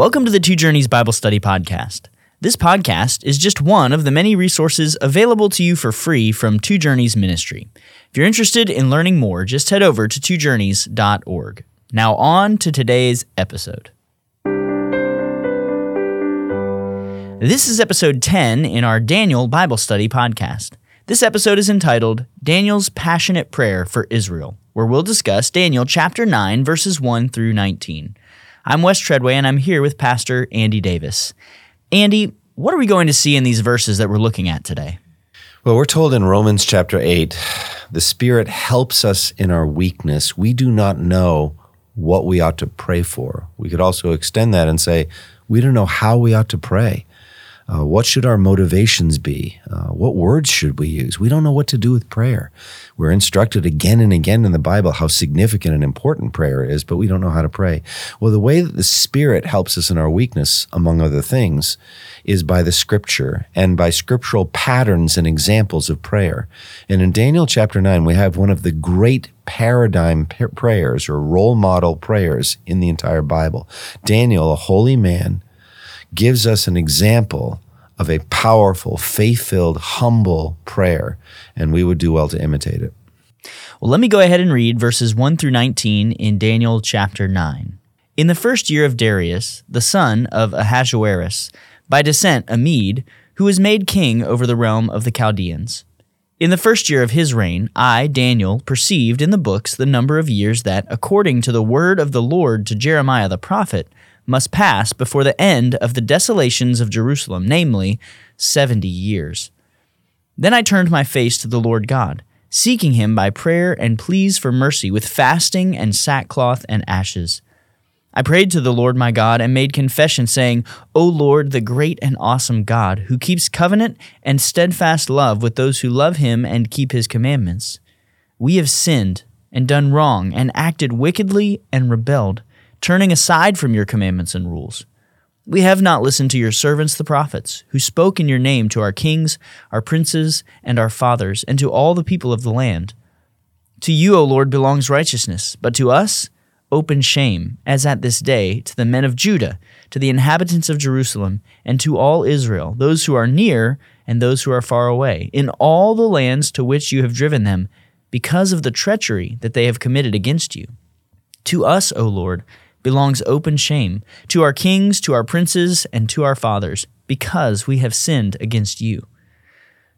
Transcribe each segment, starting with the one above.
Welcome to the Two Journeys Bible Study Podcast. This podcast is just one of the many resources available to you for free from Two Journeys Ministry. If you're interested in learning more, just head over to twojourneys.org. Now, on to today's episode. This is episode 10 in our Daniel Bible Study podcast. This episode is entitled Daniel's Passionate Prayer for Israel, where we'll discuss Daniel chapter 9, verses 1 through 19. I'm Wes Treadway, and I'm here with Pastor Andy Davis. Andy, what are we going to see in these verses that we're looking at today? Well, we're told in Romans chapter 8 the Spirit helps us in our weakness. We do not know what we ought to pray for. We could also extend that and say, we don't know how we ought to pray. Uh, what should our motivations be? Uh, what words should we use? We don't know what to do with prayer. We're instructed again and again in the Bible how significant and important prayer is, but we don't know how to pray. Well, the way that the Spirit helps us in our weakness, among other things, is by the scripture and by scriptural patterns and examples of prayer. And in Daniel chapter 9, we have one of the great paradigm prayers or role model prayers in the entire Bible. Daniel, a holy man, gives us an example of a powerful, faith filled, humble prayer, and we would do well to imitate it. Well, let me go ahead and read verses 1 through 19 in Daniel chapter 9. In the first year of Darius, the son of Ahasuerus, by descent a Mede, who was made king over the realm of the Chaldeans. In the first year of his reign, I, Daniel, perceived in the books the number of years that, according to the word of the Lord to Jeremiah the prophet, must pass before the end of the desolations of Jerusalem, namely, seventy years. Then I turned my face to the Lord God, seeking him by prayer and pleas for mercy with fasting and sackcloth and ashes. I prayed to the Lord my God and made confession, saying, O Lord, the great and awesome God, who keeps covenant and steadfast love with those who love him and keep his commandments. We have sinned and done wrong and acted wickedly and rebelled turning aside from your commandments and rules. We have not listened to your servants the prophets, who spoke in your name to our kings, our princes, and our fathers, and to all the people of the land. To you, O Lord, belongs righteousness, but to us, open shame, as at this day, to the men of Judah, to the inhabitants of Jerusalem, and to all Israel, those who are near and those who are far away, in all the lands to which you have driven them, because of the treachery that they have committed against you. To us, O Lord, belongs open shame, to our kings, to our princes, and to our fathers, because we have sinned against you.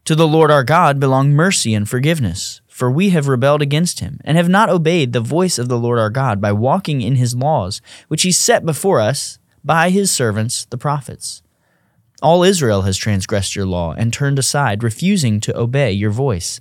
To the Lord our God belong mercy and forgiveness, for we have rebelled against him, and have not obeyed the voice of the Lord our God by walking in his laws, which he set before us by his servants the prophets. All Israel has transgressed your law and turned aside, refusing to obey your voice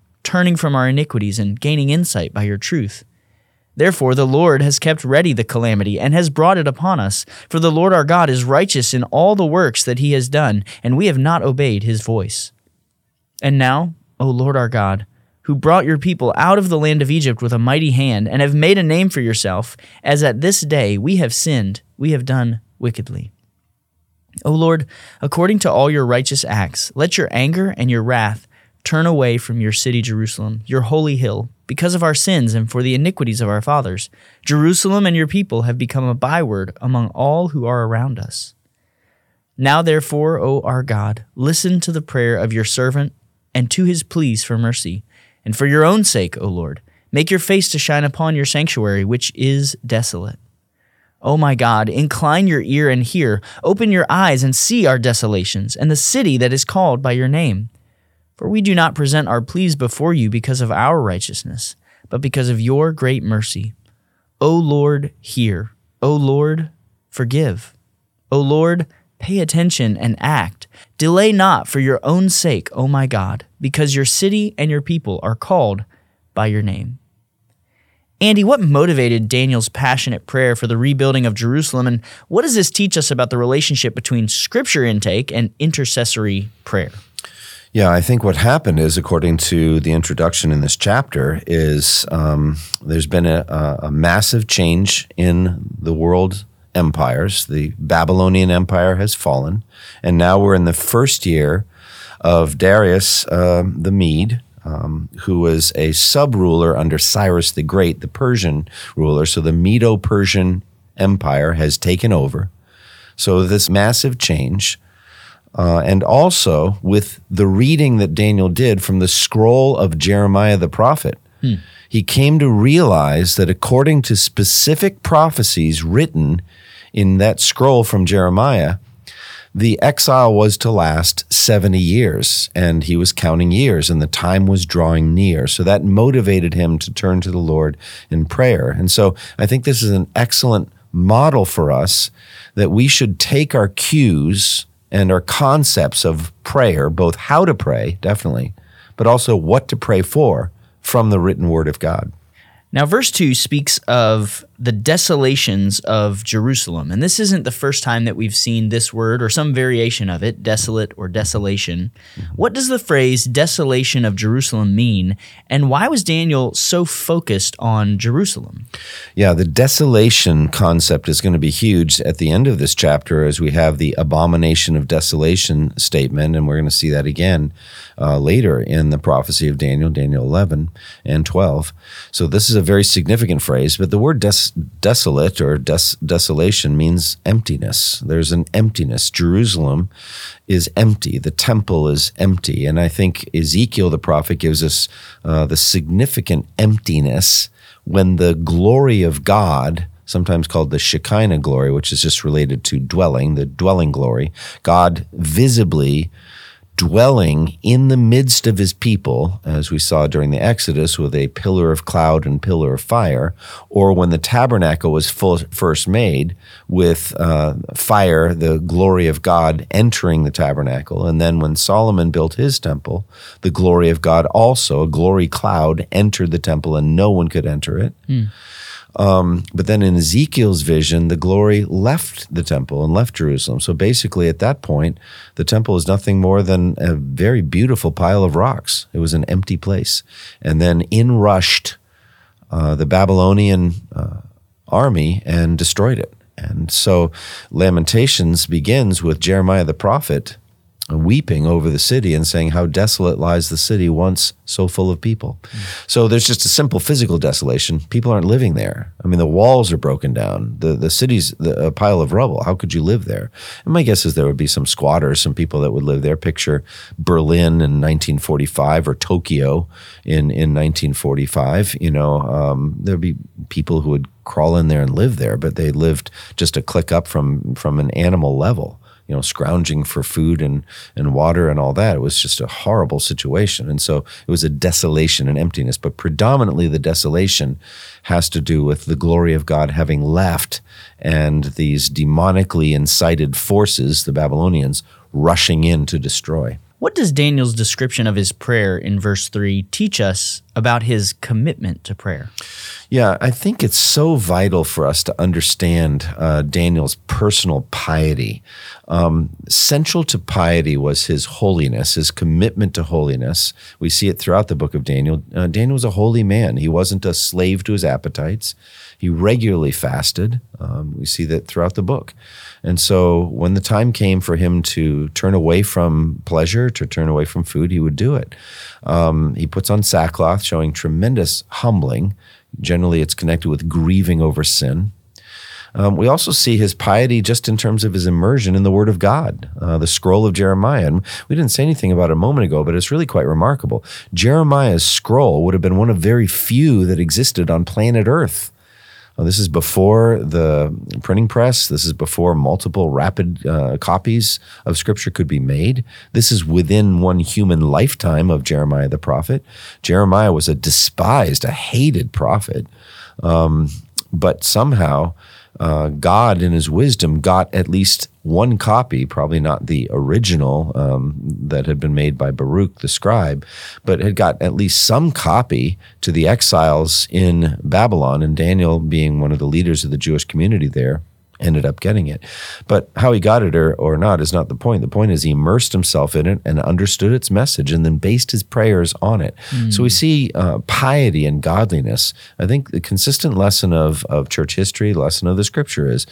turning from our iniquities and gaining insight by your truth. Therefore, the Lord has kept ready the calamity and has brought it upon us. For the Lord our God is righteous in all the works that he has done, and we have not obeyed his voice. And now, O Lord our God, who brought your people out of the land of Egypt with a mighty hand, and have made a name for yourself, as at this day we have sinned, we have done wickedly. O Lord, according to all your righteous acts, let your anger and your wrath Turn away from your city, Jerusalem, your holy hill, because of our sins and for the iniquities of our fathers. Jerusalem and your people have become a byword among all who are around us. Now, therefore, O our God, listen to the prayer of your servant and to his pleas for mercy. And for your own sake, O Lord, make your face to shine upon your sanctuary, which is desolate. O my God, incline your ear and hear, open your eyes and see our desolations, and the city that is called by your name. For we do not present our pleas before you because of our righteousness, but because of your great mercy. O Lord, hear. O Lord, forgive. O Lord, pay attention and act. Delay not for your own sake, O my God, because your city and your people are called by your name. Andy, what motivated Daniel's passionate prayer for the rebuilding of Jerusalem, and what does this teach us about the relationship between scripture intake and intercessory prayer? Yeah, I think what happened is, according to the introduction in this chapter, is um, there's been a, a, massive change in the world empires. The Babylonian Empire has fallen, and now we're in the first year of Darius uh, the Mede, um, who was a sub ruler under Cyrus the Great, the Persian ruler. So the Medo Persian Empire has taken over. So this massive change. Uh, and also with the reading that Daniel did from the scroll of Jeremiah the prophet, hmm. he came to realize that according to specific prophecies written in that scroll from Jeremiah, the exile was to last 70 years, and he was counting years, and the time was drawing near. So that motivated him to turn to the Lord in prayer. And so I think this is an excellent model for us that we should take our cues and our concepts of prayer, both how to pray, definitely, but also what to pray for from the written word of God. Now, verse 2 speaks of the desolations of Jerusalem. And this isn't the first time that we've seen this word or some variation of it, desolate or desolation. What does the phrase desolation of Jerusalem mean? And why was Daniel so focused on Jerusalem? Yeah, the desolation concept is going to be huge at the end of this chapter as we have the abomination of desolation statement. And we're going to see that again uh, later in the prophecy of Daniel, Daniel 11 and 12. So this is a very significant phrase, but the word des- desolate or des- desolation means emptiness. There's an emptiness. Jerusalem is empty. The temple is empty. And I think Ezekiel the prophet gives us uh, the significant emptiness when the glory of God sometimes called the Shekinah glory, which is just related to dwelling, the dwelling glory. God visibly dwelling in the midst of his people, as we saw during the Exodus with a pillar of cloud and pillar of fire, or when the tabernacle was full, first made with uh, fire, the glory of God entering the tabernacle. And then when Solomon built his temple, the glory of God also, a glory cloud, entered the temple and no one could enter it. Mm. Um, but then in Ezekiel's vision, the glory left the temple and left Jerusalem. So basically, at that point, the temple is nothing more than a very beautiful pile of rocks. It was an empty place. And then in rushed uh, the Babylonian uh, army and destroyed it. And so Lamentations begins with Jeremiah the prophet weeping over the city and saying how desolate lies the city once so full of people. Mm. So there's just a simple physical desolation. People aren't living there. I mean, the walls are broken down. The the city's the, a pile of rubble. How could you live there? And my guess is there would be some squatters, some people that would live there. Picture Berlin in 1945 or Tokyo in in 1945. You know, um, there'd be people who would crawl in there and live there, but they lived just a click up from from an animal level you know, scrounging for food and, and water and all that. It was just a horrible situation. And so it was a desolation and emptiness. But predominantly the desolation has to do with the glory of God having left and these demonically incited forces, the Babylonians, rushing in to destroy. What does Daniel's description of his prayer in verse 3 teach us about his commitment to prayer? Yeah, I think it's so vital for us to understand uh, Daniel's personal piety. Um, central to piety was his holiness, his commitment to holiness. We see it throughout the book of Daniel. Uh, Daniel was a holy man, he wasn't a slave to his appetites. He regularly fasted. Um, we see that throughout the book. And so when the time came for him to turn away from pleasure, to turn away from food, he would do it. Um, he puts on sackcloth, showing tremendous humbling. Generally, it's connected with grieving over sin. Um, we also see his piety just in terms of his immersion in the Word of God, uh, the scroll of Jeremiah. And we didn't say anything about it a moment ago, but it's really quite remarkable. Jeremiah's scroll would have been one of very few that existed on planet Earth. Uh, this is before the printing press. This is before multiple rapid uh, copies of Scripture could be made. This is within one human lifetime of Jeremiah the prophet. Jeremiah was a despised, a hated prophet. Um, but somehow, uh, God, in his wisdom, got at least one copy, probably not the original um, that had been made by Baruch the scribe, but had got at least some copy to the exiles in Babylon, and Daniel being one of the leaders of the Jewish community there ended up getting it. But how he got it or, or not is not the point. The point is he immersed himself in it and understood its message and then based his prayers on it. Mm. So we see uh, piety and godliness. I think the consistent lesson of, of church history, lesson of the scripture is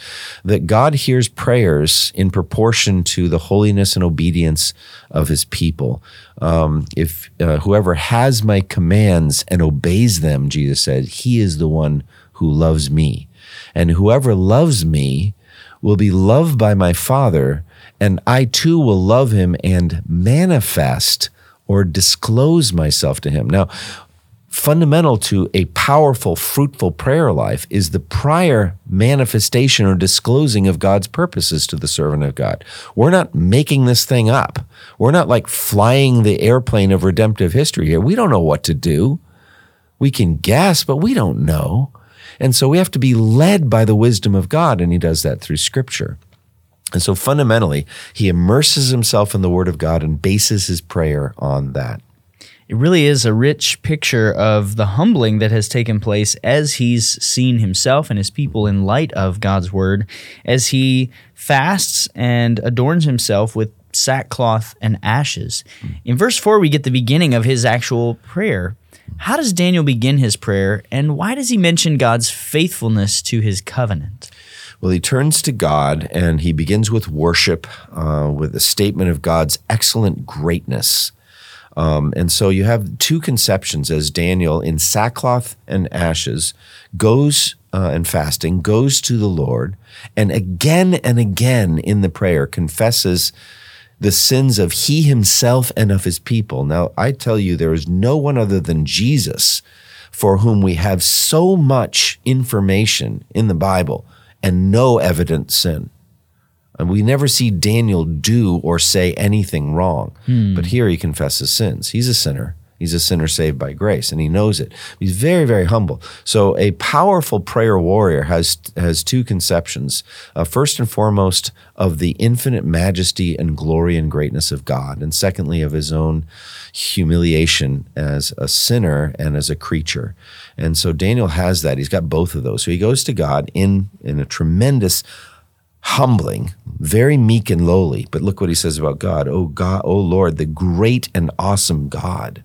that God hears prayers in proportion to the holiness and obedience of his people. Um, if uh, whoever has my commands and obeys them, Jesus said, he is the one who loves me. And whoever loves me will be loved by my Father, and I too will love him and manifest or disclose myself to him. Now, fundamental to a powerful, fruitful prayer life is the prior manifestation or disclosing of God's purposes to the servant of God. We're not making this thing up. We're not like flying the airplane of redemptive history here. We don't know what to do. We can guess, but we don't know. And so we have to be led by the wisdom of God, and he does that through scripture. And so fundamentally, he immerses himself in the word of God and bases his prayer on that. It really is a rich picture of the humbling that has taken place as he's seen himself and his people in light of God's word, as he fasts and adorns himself with sackcloth and ashes. Hmm. In verse 4, we get the beginning of his actual prayer. How does Daniel begin his prayer, and why does he mention God's faithfulness to his covenant? Well, he turns to God and he begins with worship, uh, with a statement of God's excellent greatness. Um, and so you have two conceptions as Daniel, in sackcloth and ashes, goes uh, and fasting, goes to the Lord, and again and again in the prayer confesses the sins of he himself and of his people. Now, I tell you, there is no one other than Jesus for whom we have so much information in the Bible and no evident sin. And we never see Daniel do or say anything wrong. Hmm. But here he confesses sins. He's a sinner. He's a sinner saved by grace, and he knows it. He's very, very humble. So, a powerful prayer warrior has has two conceptions. Uh, first and foremost, of the infinite majesty and glory and greatness of God, and secondly, of his own humiliation as a sinner and as a creature. And so, Daniel has that. He's got both of those. So he goes to God in in a tremendous humbling, very meek and lowly. But look what he says about God. Oh God, oh Lord, the great and awesome God.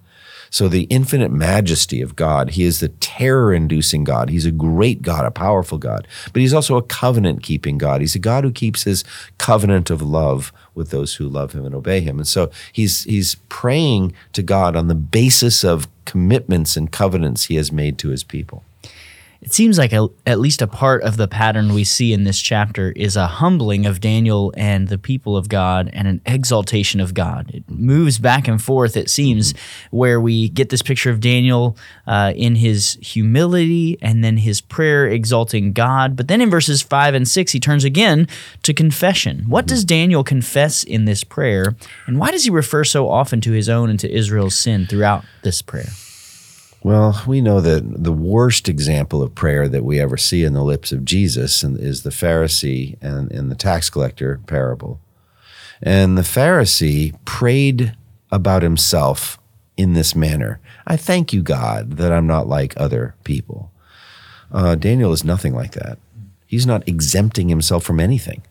So, the infinite majesty of God, He is the terror inducing God. He's a great God, a powerful God, but He's also a covenant keeping God. He's a God who keeps His covenant of love with those who love Him and obey Him. And so, He's, he's praying to God on the basis of commitments and covenants He has made to His people it seems like a, at least a part of the pattern we see in this chapter is a humbling of Daniel and the people of God and an exaltation of God. It moves back and forth, it seems, where we get this picture of Daniel uh, in his humility and then his prayer exalting God. But then in verses 5 and 6, he turns again to confession. What does Daniel confess in this prayer? And why does he refer so often to his own and to Israel's sin throughout this prayer? Well, we know that the worst example of prayer that we ever see in the lips of Jesus is the Pharisee and in the tax collector parable. And the Pharisee prayed about himself in this manner I thank you, God, that I'm not like other people. Uh, Daniel is nothing like that. He's not exempting himself from anything.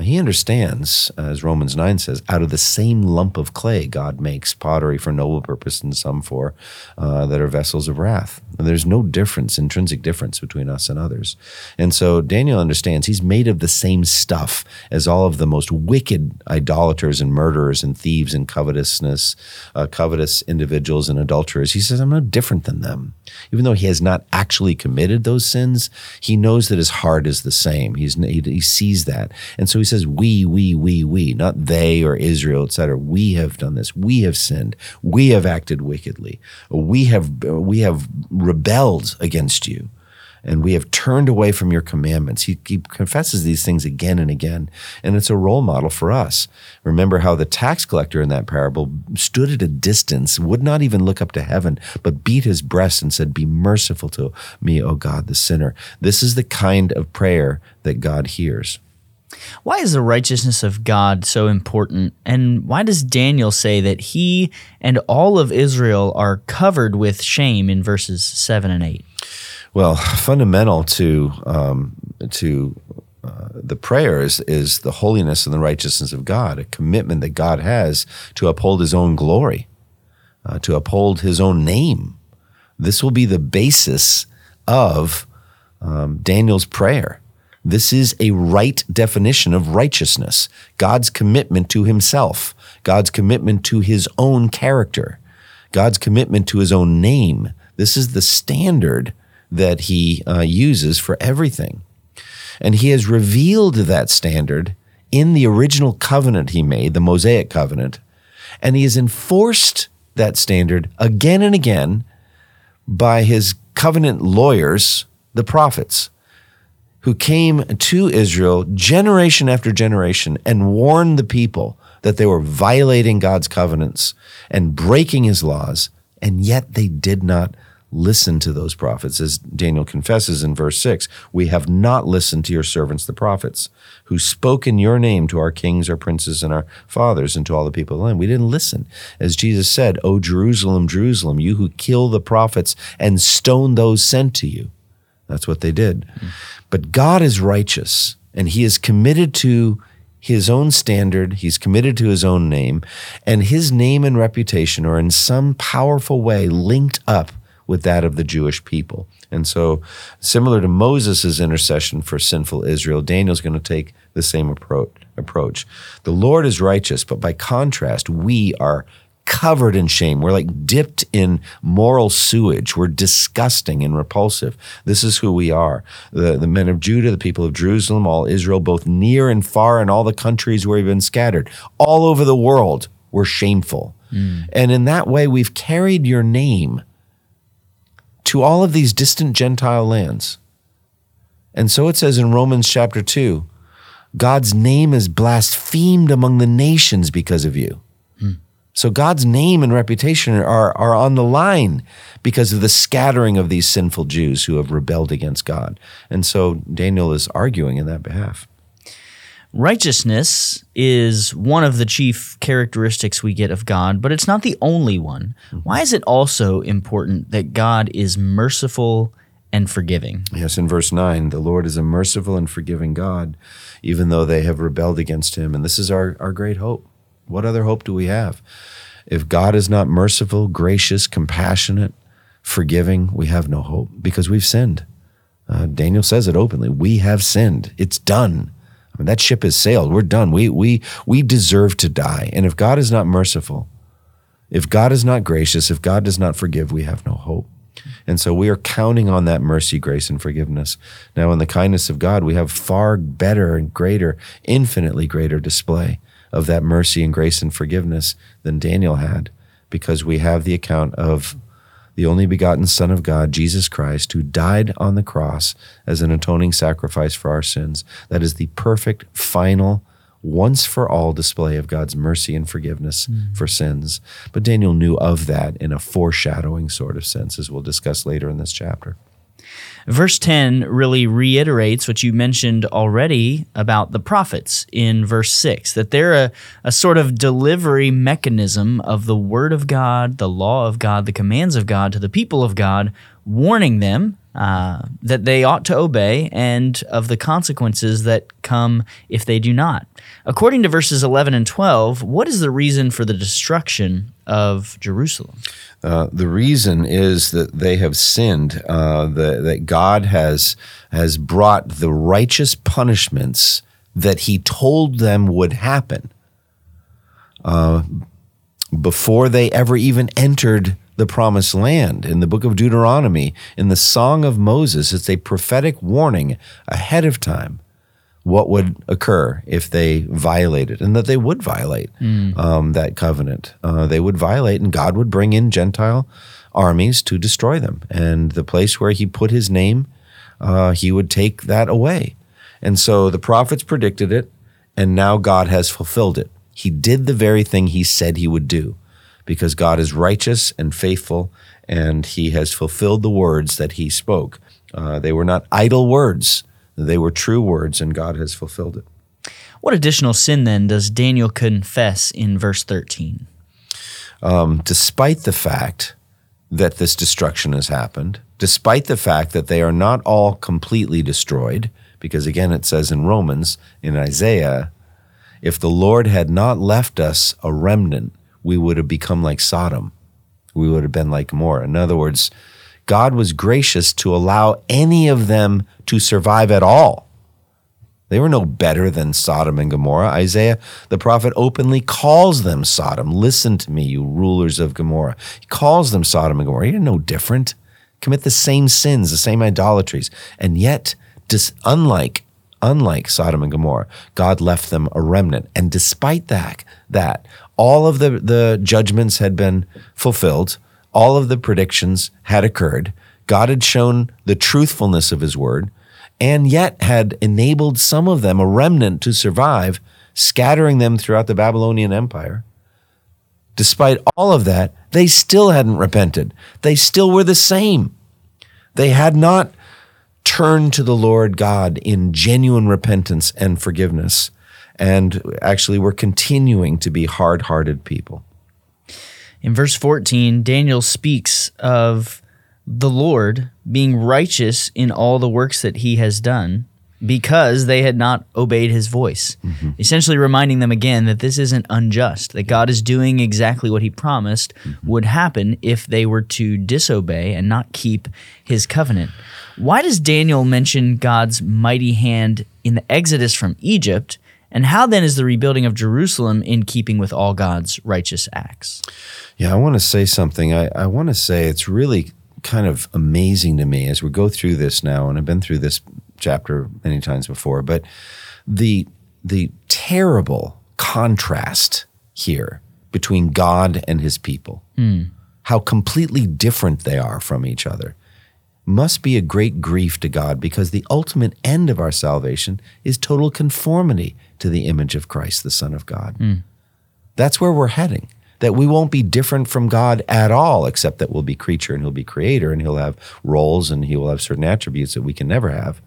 He understands, as Romans 9 says, out of the same lump of clay, God makes pottery for noble purpose and some for uh, that are vessels of wrath. There's no difference, intrinsic difference between us and others. And so Daniel understands he's made of the same stuff as all of the most wicked idolaters and murderers and thieves and covetousness, uh, covetous individuals and adulterers. He says, I'm no different than them. Even though he has not actually committed those sins, he knows that his heart is the same. He's, he, he sees that. And so he says, we, we, we, we, not they or Israel, etc. We have done this. We have sinned. We have acted wickedly. We have, we have rebelled against you and we have turned away from your commandments. He, he, confesses these things again and again, and it's a role model for us. Remember how the tax collector in that parable stood at a distance, would not even look up to heaven, but beat his breast and said, Be merciful to me, O God, the sinner. This is the kind of prayer that God hears. Why is the righteousness of God so important? And why does Daniel say that he and all of Israel are covered with shame in verses 7 and 8? Well, fundamental to um, to uh, the prayer is, is the holiness and the righteousness of God, a commitment that God has to uphold His own glory, uh, to uphold His own name. This will be the basis of um, Daniel's prayer. This is a right definition of righteousness. God's commitment to Himself, God's commitment to His own character, God's commitment to His own name. This is the standard that He uh, uses for everything. And He has revealed that standard in the original covenant He made, the Mosaic covenant, and He has enforced that standard again and again by His covenant lawyers, the prophets who came to Israel generation after generation and warned the people that they were violating God's covenants and breaking his laws, and yet they did not listen to those prophets. As Daniel confesses in verse 6, we have not listened to your servants, the prophets, who spoke in your name to our kings, our princes, and our fathers, and to all the people of the land. We didn't listen. As Jesus said, O Jerusalem, Jerusalem, you who kill the prophets and stone those sent to you. That's what they did. Mm-hmm. But God is righteous and he is committed to his own standard, he's committed to his own name, and his name and reputation are in some powerful way linked up with that of the Jewish people. And so, similar to Moses' intercession for sinful Israel, Daniel's going to take the same approach. The Lord is righteous, but by contrast, we are covered in shame. We're like dipped in moral sewage. We're disgusting and repulsive. This is who we are. The, the men of Judah, the people of Jerusalem, all Israel, both near and far, and all the countries where we've been scattered, all over the world, we're shameful. Mm. And in that way, we've carried your name to all of these distant Gentile lands. And so it says in Romans chapter 2 God's name is blasphemed among the nations because of you. So God's name and reputation are, are on the line because of the scattering of these sinful Jews who have rebelled against God. And so Daniel is arguing in that behalf. Righteousness is one of the chief characteristics we get of God, but it's not the only one. Why is it also important that God is merciful and forgiving? Yes, in verse 9, the Lord is a merciful and forgiving God, even though they have rebelled against him. And this is our, our great hope. What other hope do we have? If God is not merciful, gracious, compassionate, forgiving, we have no hope because we've sinned. Uh, Daniel says it openly. We have sinned. It's done. I mean, that ship has sailed. We're done. We, we, we deserve to die. And if God is not merciful, if God is not gracious, if God does not forgive, we have no hope. And so we are counting on that mercy, grace, and forgiveness. Now, in the kindness of God, we have far better and greater, infinitely greater display of that mercy and grace and forgiveness than Daniel had, because we have the account of the only begotten Son of God, Jesus Christ, who died on the cross as an atoning sacrifice for our sins. That is the perfect, final, once for all display of God's mercy and forgiveness mm. for sins. But Daniel knew of that in a foreshadowing sort of sense, as we'll discuss later in this chapter. Verse 10 really reiterates what you mentioned already about the prophets in verse 6 that they're a, a sort of delivery mechanism of the Word of God, the law of God, the commands of God to the people of God, warning them uh, that they ought to obey and of the consequences that come if they do not. According to verses 11 and 12, what is the reason for the destruction of Jerusalem? Uh, the reason is that they have sinned. Uh, the, that God has has brought the righteous punishments that He told them would happen uh, before they ever even entered the promised land. In the book of Deuteronomy, in the Song of Moses, it's a prophetic warning ahead of time what would occur if they violated, and that they would violate mm. um, that covenant. Uh, they would violate, and God would bring in Gentile armies to destroy them. And the place where He put His name, uh, He would take that away. And so the prophets predicted it, and now God has fulfilled it. He did the very thing He said He would do, because God is righteous and faithful, and He has fulfilled the words that He spoke. Uh, they were not idle words they were true words, and God has fulfilled it. What additional sin then does Daniel confess in verse 13? Um, despite the fact that this destruction has happened, despite the fact that they are not all completely destroyed, because again it says in Romans, in Isaiah, if the Lord had not left us a remnant, we would have become like Sodom. We would have been like Gomorrah. In other words, God was gracious to allow any of them to survive at all. They were no better than Sodom and Gomorrah. Isaiah, the prophet, openly calls them Sodom. Listen to me, you rulers of Gomorrah. He calls them Sodom and Gomorrah. You're no different. Commit the same sins, the same idolatries. And yet, dis- unlike, unlike Sodom and Gomorrah, God left them a remnant. And despite that, that all of the, the judgments had been fulfilled, all of the predictions had occurred. God had shown the truthfulness of his word and yet had enabled some of them, a remnant, to survive, scattering them throughout the Babylonian Empire. Despite all of that, they still hadn't repented. They still were the same. They had not turned to the Lord God in genuine repentance and forgiveness, and actually we're continuing to be hard hearted people. In verse 14, Daniel speaks of the Lord being righteous in all the works that he has done because they had not obeyed his voice. Mm-hmm. Essentially reminding them again that this isn't unjust, that God is doing exactly what he promised mm-hmm. would happen if they were to disobey and not keep his covenant. Why does Daniel mention God's mighty hand in the exodus from Egypt? And how then is the rebuilding of Jerusalem in keeping with all God's righteous acts? Yeah, I want to say something. I, I want to say it's really kind of amazing to me as we go through this now, and I've been through this chapter many times before, but the the terrible contrast here between God and his people, mm. how completely different they are from each other, must be a great grief to God because the ultimate end of our salvation is total conformity to the image of Christ, the Son of God. Mm. That's where we're heading that we won't be different from God at all, except that we'll be creature and He'll be creator and He'll have roles and He will have certain attributes that we can never have.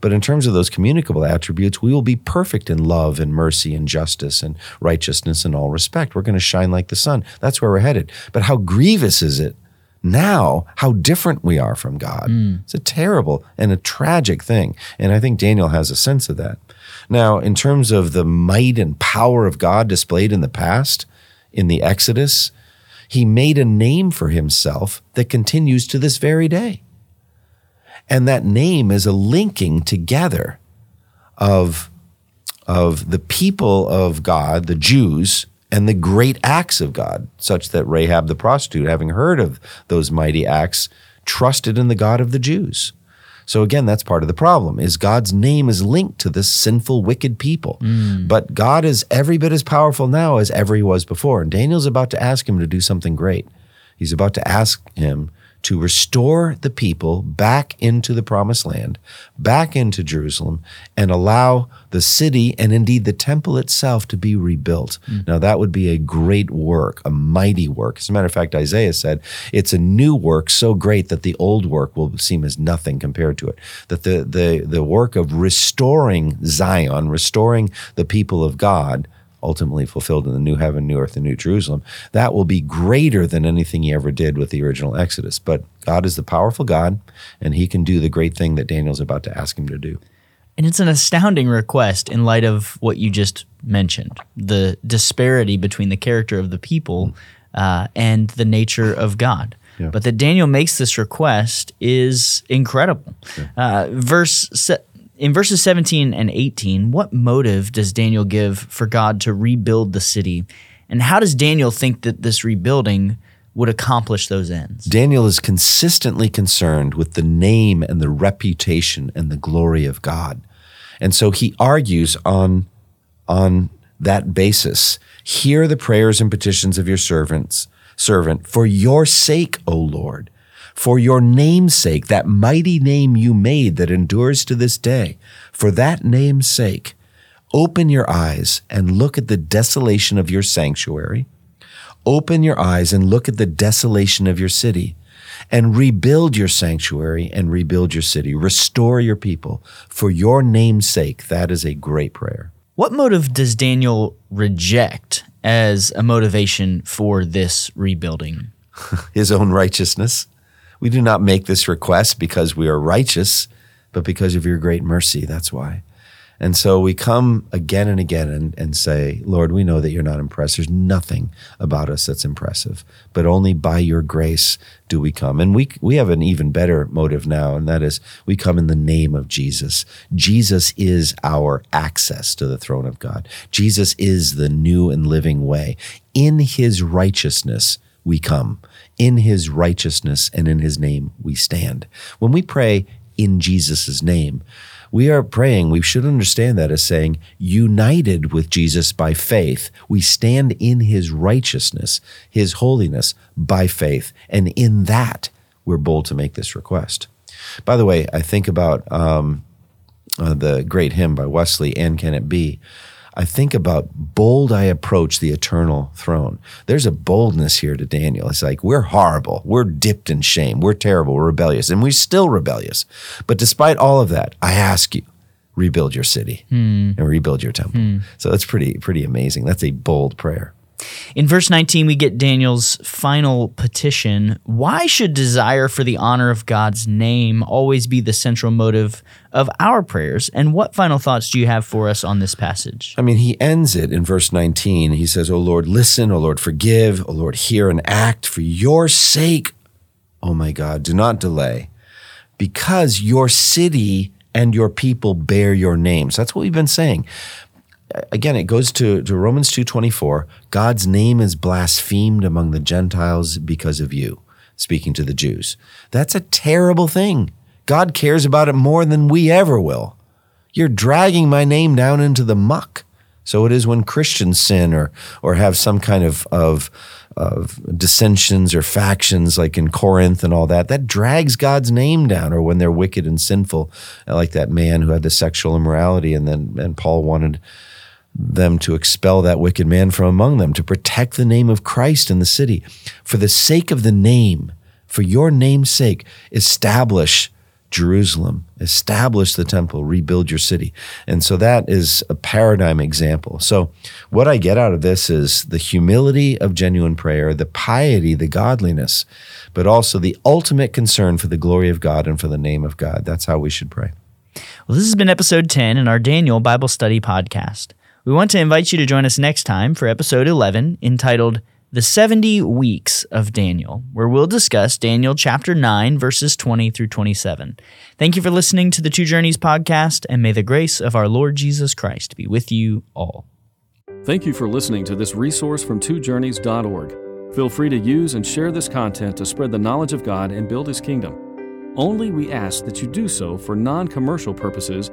But in terms of those communicable attributes, we will be perfect in love and mercy and justice and righteousness and all respect. We're going to shine like the sun. That's where we're headed. But how grievous is it now how different we are from God? Mm. It's a terrible and a tragic thing. And I think Daniel has a sense of that. Now, in terms of the might and power of God displayed in the past, in the Exodus, he made a name for himself that continues to this very day. And that name is a linking together of, of the people of God, the Jews, and the great acts of God, such that Rahab the prostitute, having heard of those mighty acts, trusted in the God of the Jews. So again, that's part of the problem is God's name is linked to this sinful, wicked people. Mm. But God is every bit as powerful now as ever he was before. And Daniel's about to ask him to do something great. He's about to ask him to restore the people back into the promised land, back into Jerusalem, and allow the city and indeed the temple itself to be rebuilt. Mm. Now, that would be a great work, a mighty work. As a matter of fact, Isaiah said it's a new work so great that the old work will seem as nothing compared to it. That the, the, the work of restoring Zion, restoring the people of God, ultimately fulfilled in the new heaven, new earth, and new Jerusalem, that will be greater than anything he ever did with the original Exodus. But God is the powerful God, and he can do the great thing that Daniel's about to ask him to do. And it's an astounding request in light of what you just mentioned the disparity between the character of the people uh, and the nature of God. Yeah. But that Daniel makes this request is incredible. Yeah. Uh, verse in verses 17 and 18, what motive does Daniel give for God to rebuild the city? And how does Daniel think that this rebuilding would accomplish those ends? Daniel is consistently concerned with the name and the reputation and the glory of God. And so he argues on, on that basis. Hear the prayers and petitions of your servants, servant, for your sake, O Lord for your name's sake, that mighty name you made that endures to this day, for that name's sake, open your eyes and look at the desolation of your sanctuary. Open your eyes and look at the desolation of your city and rebuild your sanctuary and rebuild your city. Restore your people for your name's sake. That is a great prayer. What motive does Daniel reject as a motivation for this rebuilding? His own righteousness. We do not make this request because we are righteous, but because of your great mercy. That's why. And so we come again and again and, and say, Lord, we know that you're not impressed. There's nothing about us that's impressive, but only by your grace do we come. And we, we have an even better motive now, and that is we come in the name of Jesus. Jesus is our access to the throne of God. Jesus is the new and living way. In his righteousness, we come. In his righteousness and in his name, we stand. When we pray in Jesus' name, we are praying, we should understand that as saying, united with Jesus by faith, we stand in his righteousness, his holiness by faith. And in that, we're bold to make this request. By the way, I think about um, uh, the great hymn by Wesley, And Can It Be? I think about bold I approach the eternal throne. There's a boldness here to Daniel. It's like we're horrible. We're dipped in shame. We're terrible. We're rebellious. And we're still rebellious. But despite all of that, I ask you, rebuild your city Hmm. and rebuild your temple. So that's pretty pretty amazing. That's a bold prayer. In verse 19, we get Daniel's final petition. Why should desire for the honor of God's name always be the central motive of our prayers? And what final thoughts do you have for us on this passage? I mean, he ends it in verse 19. He says, O Lord, listen. O Lord, forgive. O Lord, hear and act for your sake. Oh my God, do not delay because your city and your people bear your names. That's what we've been saying. Again, it goes to, to Romans 2.24. God's name is blasphemed among the Gentiles because of you, speaking to the Jews. That's a terrible thing. God cares about it more than we ever will. You're dragging my name down into the muck. So it is when Christians sin or or have some kind of of of dissensions or factions like in Corinth and all that, that drags God's name down, or when they're wicked and sinful, like that man who had the sexual immorality, and then and Paul wanted them to expel that wicked man from among them, to protect the name of Christ in the city. For the sake of the name, for your name's sake, establish Jerusalem, establish the temple, rebuild your city. And so that is a paradigm example. So, what I get out of this is the humility of genuine prayer, the piety, the godliness, but also the ultimate concern for the glory of God and for the name of God. That's how we should pray. Well, this has been episode 10 in our Daniel Bible Study podcast. We want to invite you to join us next time for episode 11 entitled The 70 Weeks of Daniel, where we'll discuss Daniel chapter 9, verses 20 through 27. Thank you for listening to the Two Journeys podcast, and may the grace of our Lord Jesus Christ be with you all. Thank you for listening to this resource from twojourneys.org. Feel free to use and share this content to spread the knowledge of God and build His kingdom. Only we ask that you do so for non commercial purposes